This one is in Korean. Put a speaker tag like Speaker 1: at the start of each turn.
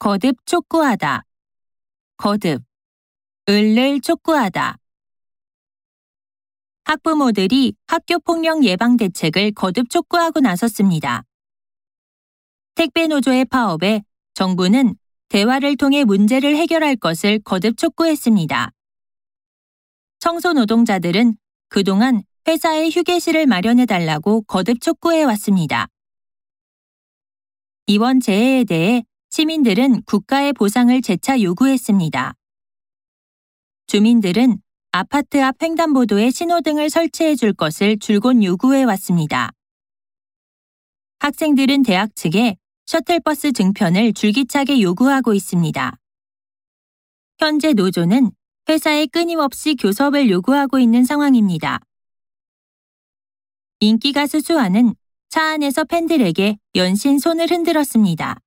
Speaker 1: 거듭 촉구하다. 거듭. 을을 촉구하다. 학부모들이 학교폭력 예방 대책을 거듭 촉구하고 나섰습니다. 택배노조의 파업에 정부는 대화를 통해 문제를 해결할 것을 거듭 촉구했습니다. 청소 노동자들은 그동안 회사에 휴게실을 마련해달라고 거듭 촉구해왔습니다. 이번 재해에 대해 시민들은 국가의 보상을 재차 요구했습니다. 주민들은 아파트 앞 횡단보도에 신호등을 설치해 줄 것을 줄곧 요구해 왔습니다. 학생들은 대학 측에 셔틀버스 증편을 줄기차게 요구하고 있습니다. 현재 노조는 회사에 끊임없이 교섭을 요구하고 있는 상황입니다. 인기 가수 수아는 차 안에서 팬들에게 연신 손을 흔들었습니다.